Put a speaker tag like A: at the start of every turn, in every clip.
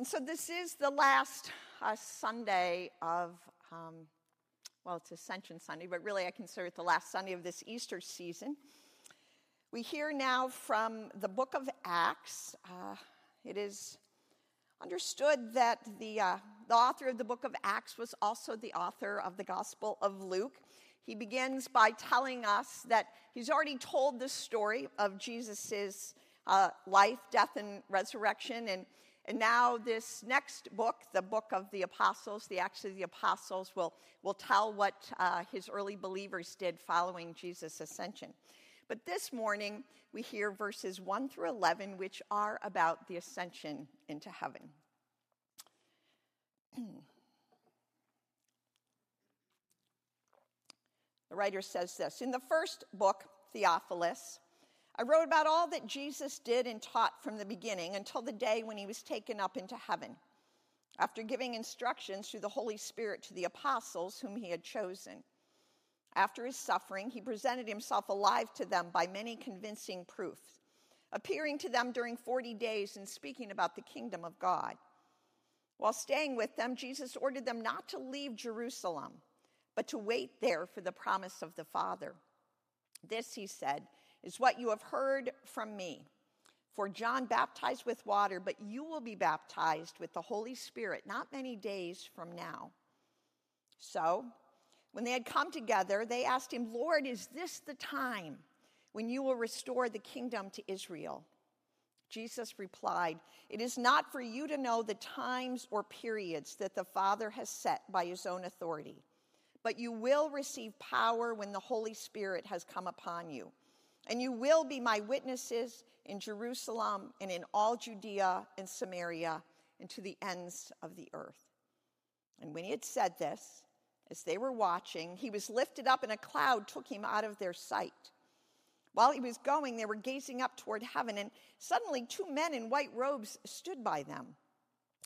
A: And so this is the last uh, Sunday of, um, well, it's Ascension Sunday, but really I consider it the last Sunday of this Easter season. We hear now from the book of Acts. Uh, it is understood that the, uh, the author of the book of Acts was also the author of the Gospel of Luke. He begins by telling us that he's already told the story of Jesus' uh, life, death, and resurrection. And, and now, this next book, the book of the Apostles, the Acts of the Apostles, will, will tell what uh, his early believers did following Jesus' ascension. But this morning, we hear verses 1 through 11, which are about the ascension into heaven. the writer says this In the first book, Theophilus, I wrote about all that Jesus did and taught from the beginning until the day when he was taken up into heaven, after giving instructions through the Holy Spirit to the apostles whom he had chosen. After his suffering, he presented himself alive to them by many convincing proofs, appearing to them during 40 days and speaking about the kingdom of God. While staying with them, Jesus ordered them not to leave Jerusalem, but to wait there for the promise of the Father. This, he said, is what you have heard from me. For John baptized with water, but you will be baptized with the Holy Spirit not many days from now. So, when they had come together, they asked him, Lord, is this the time when you will restore the kingdom to Israel? Jesus replied, It is not for you to know the times or periods that the Father has set by his own authority, but you will receive power when the Holy Spirit has come upon you. And you will be my witnesses in Jerusalem and in all Judea and Samaria and to the ends of the earth. And when he had said this, as they were watching, he was lifted up, and a cloud took him out of their sight. While he was going, they were gazing up toward heaven, and suddenly two men in white robes stood by them.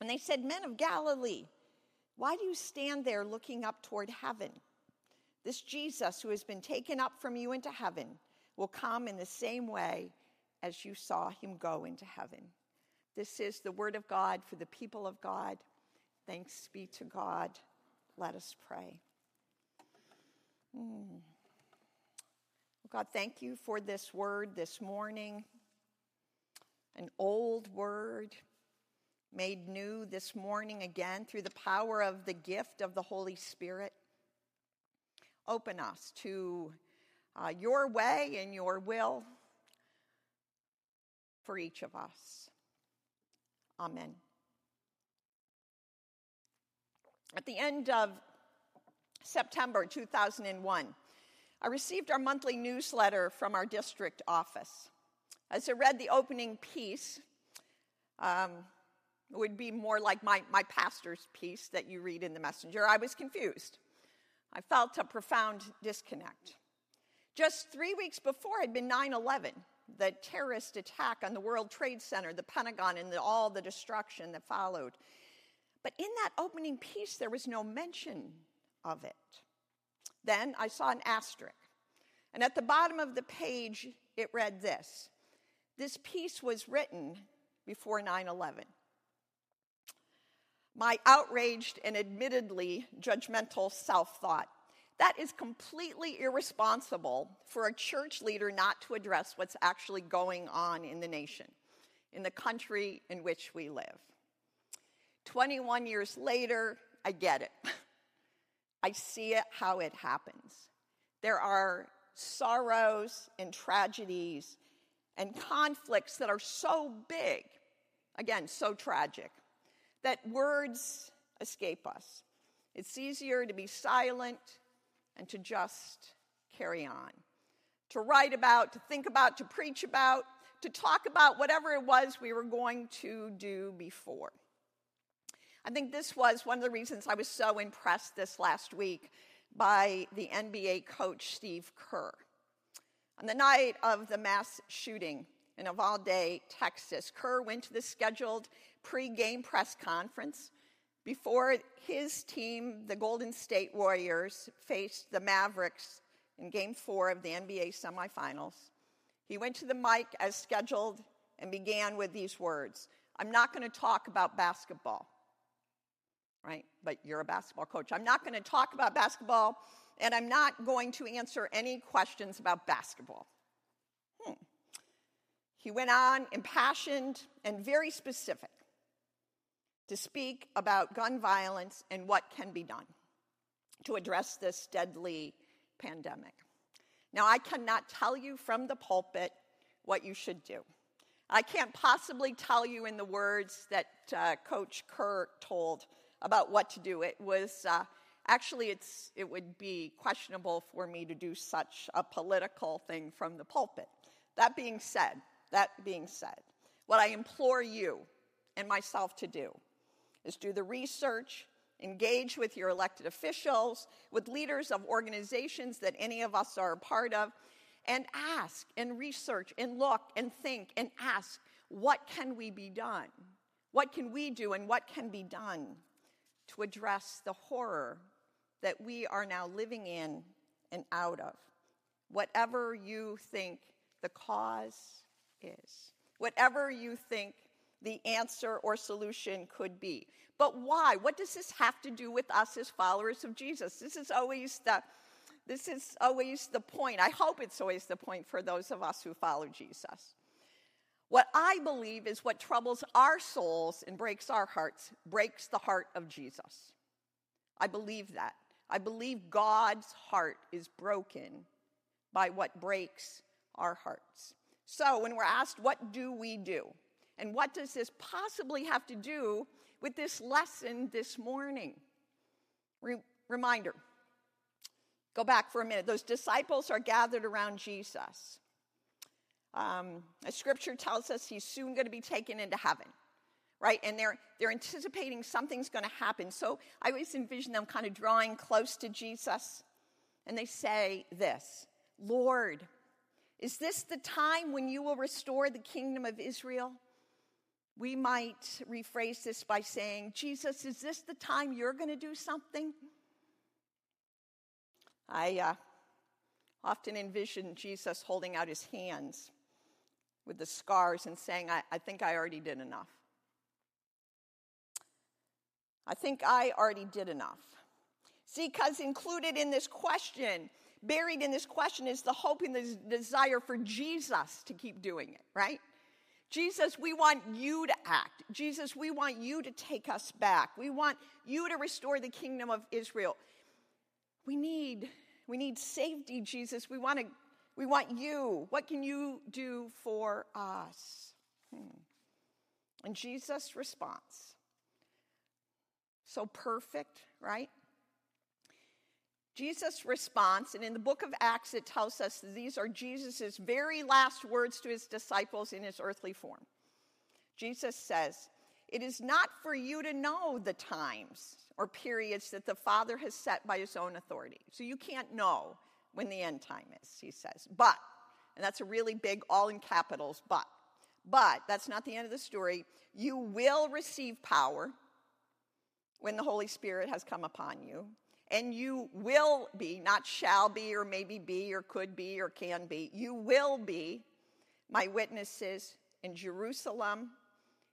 A: And they said, Men of Galilee, why do you stand there looking up toward heaven? This Jesus who has been taken up from you into heaven will come in the same way as you saw him go into heaven. This is the word of God for the people of God. Thanks be to God. Let us pray. Mm. God, thank you for this word this morning. An old word made new this morning again through the power of the gift of the Holy Spirit. Open us to uh, your way and your will for each of us. Amen. At the end of September 2001, I received our monthly newsletter from our district office. As I read the opening piece, um, it would be more like my, my pastor's piece that you read in the messenger. I was confused. I felt a profound disconnect. Just three weeks before had been 9 11, the terrorist attack on the World Trade Center, the Pentagon, and the, all the destruction that followed. But in that opening piece, there was no mention of it. Then I saw an asterisk. And at the bottom of the page, it read this This piece was written before 9 11. My outraged and admittedly judgmental self thought, that is completely irresponsible for a church leader not to address what's actually going on in the nation, in the country in which we live. 21 years later, I get it. I see it how it happens. There are sorrows and tragedies and conflicts that are so big, again, so tragic, that words escape us. It's easier to be silent and to just carry on, to write about, to think about, to preach about, to talk about whatever it was we were going to do before. I think this was one of the reasons I was so impressed this last week by the NBA coach Steve Kerr. On the night of the mass shooting in Uvalde, Texas, Kerr went to the scheduled pre-game press conference before his team, the Golden State Warriors, faced the Mavericks in game four of the NBA semifinals. He went to the mic as scheduled and began with these words I'm not going to talk about basketball, right? But you're a basketball coach. I'm not going to talk about basketball, and I'm not going to answer any questions about basketball. Hmm. He went on, impassioned and very specific, to speak about gun violence and what can be done to address this deadly pandemic. Now, I cannot tell you from the pulpit what you should do. I can't possibly tell you in the words that uh, Coach Kerr told about what to do. It was uh, actually it's it would be questionable for me to do such a political thing from the pulpit. That being said, that being said, what I implore you and myself to do is do the research, engage with your elected officials, with leaders of organizations that any of us are a part of, and ask and research and look and think and ask what can we be done? What can we do and what can be done to address the horror that we are now living in and out of? Whatever you think the cause is, whatever you think the answer or solution could be. But why? What does this have to do with us as followers of Jesus? This is always the this is always the point. I hope it's always the point for those of us who follow Jesus. What I believe is what troubles our souls and breaks our hearts breaks the heart of Jesus. I believe that. I believe God's heart is broken by what breaks our hearts. So, when we're asked, what do we do? And what does this possibly have to do with this lesson this morning? Re- reminder go back for a minute. Those disciples are gathered around Jesus. Um, scripture tells us he's soon going to be taken into heaven right and they're they're anticipating something's going to happen so i always envision them kind of drawing close to jesus and they say this lord is this the time when you will restore the kingdom of israel we might rephrase this by saying, Jesus, is this the time you're going to do something? I uh, often envision Jesus holding out his hands with the scars and saying, I, I think I already did enough. I think I already did enough. See, because included in this question, buried in this question, is the hope and the desire for Jesus to keep doing it, right? Jesus, we want you to act. Jesus, we want you to take us back. We want you to restore the kingdom of Israel. We need we need safety, Jesus. We want to we want you. What can you do for us? Hmm. And Jesus' response. So perfect, right? Jesus' response, and in the book of Acts, it tells us that these are Jesus' very last words to his disciples in his earthly form. Jesus says, It is not for you to know the times or periods that the Father has set by his own authority. So you can't know when the end time is, he says. But, and that's a really big, all in capitals, but, but that's not the end of the story. You will receive power when the Holy Spirit has come upon you and you will be, not shall be, or maybe be, or could be, or can be, you will be my witnesses in Jerusalem,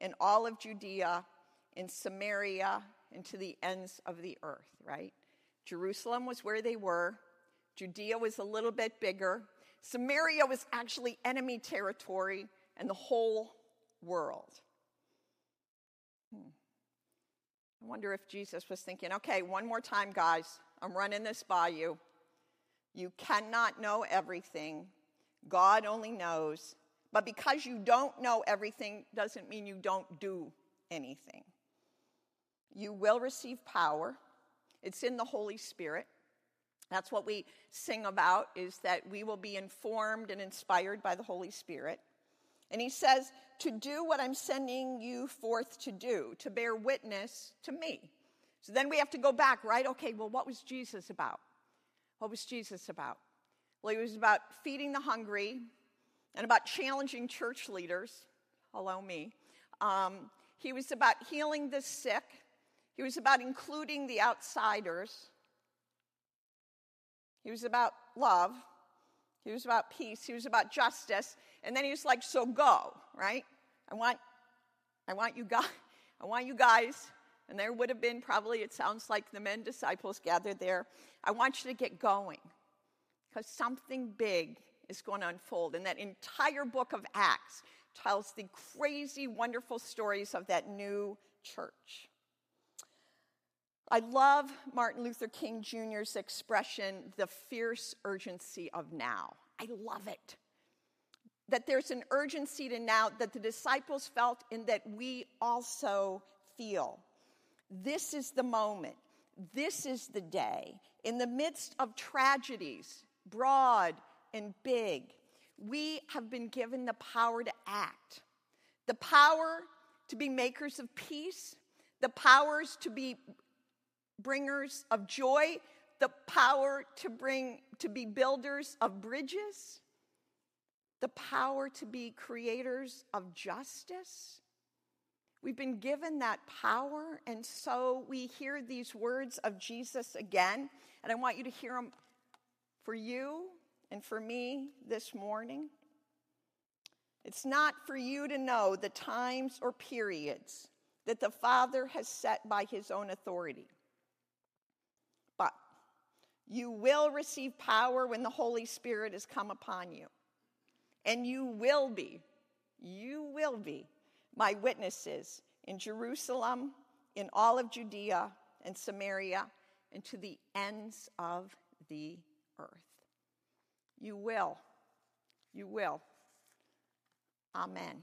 A: in all of Judea, in Samaria, and to the ends of the earth, right? Jerusalem was where they were, Judea was a little bit bigger, Samaria was actually enemy territory, and the whole world. Hmm. I wonder if Jesus was thinking, okay, one more time, guys, I'm running this by you. You cannot know everything, God only knows. But because you don't know everything doesn't mean you don't do anything. You will receive power. It's in the Holy Spirit. That's what we sing about is that we will be informed and inspired by the Holy Spirit. And he says, to do what I'm sending you forth to do, to bear witness to me. So then we have to go back, right? Okay, well, what was Jesus about? What was Jesus about? Well, he was about feeding the hungry and about challenging church leaders. Hello, me. Um, he was about healing the sick. He was about including the outsiders. He was about love. He was about peace. He was about justice. And then he was like, so go, right? I want, I want you guys, I want you guys, and there would have been probably, it sounds like the men disciples gathered there. I want you to get going because something big is going to unfold. And that entire book of Acts tells the crazy, wonderful stories of that new church. I love Martin Luther King Jr.'s expression, the fierce urgency of now. I love it. That there's an urgency to now that the disciples felt and that we also feel. This is the moment. This is the day. In the midst of tragedies, broad and big, we have been given the power to act, the power to be makers of peace, the powers to be bringers of joy, the power to bring to be builders of bridges, the power to be creators of justice. We've been given that power, and so we hear these words of Jesus again, and I want you to hear them for you and for me this morning. It's not for you to know the times or periods that the Father has set by his own authority. You will receive power when the Holy Spirit has come upon you. And you will be, you will be my witnesses in Jerusalem, in all of Judea and Samaria, and to the ends of the earth. You will. You will. Amen.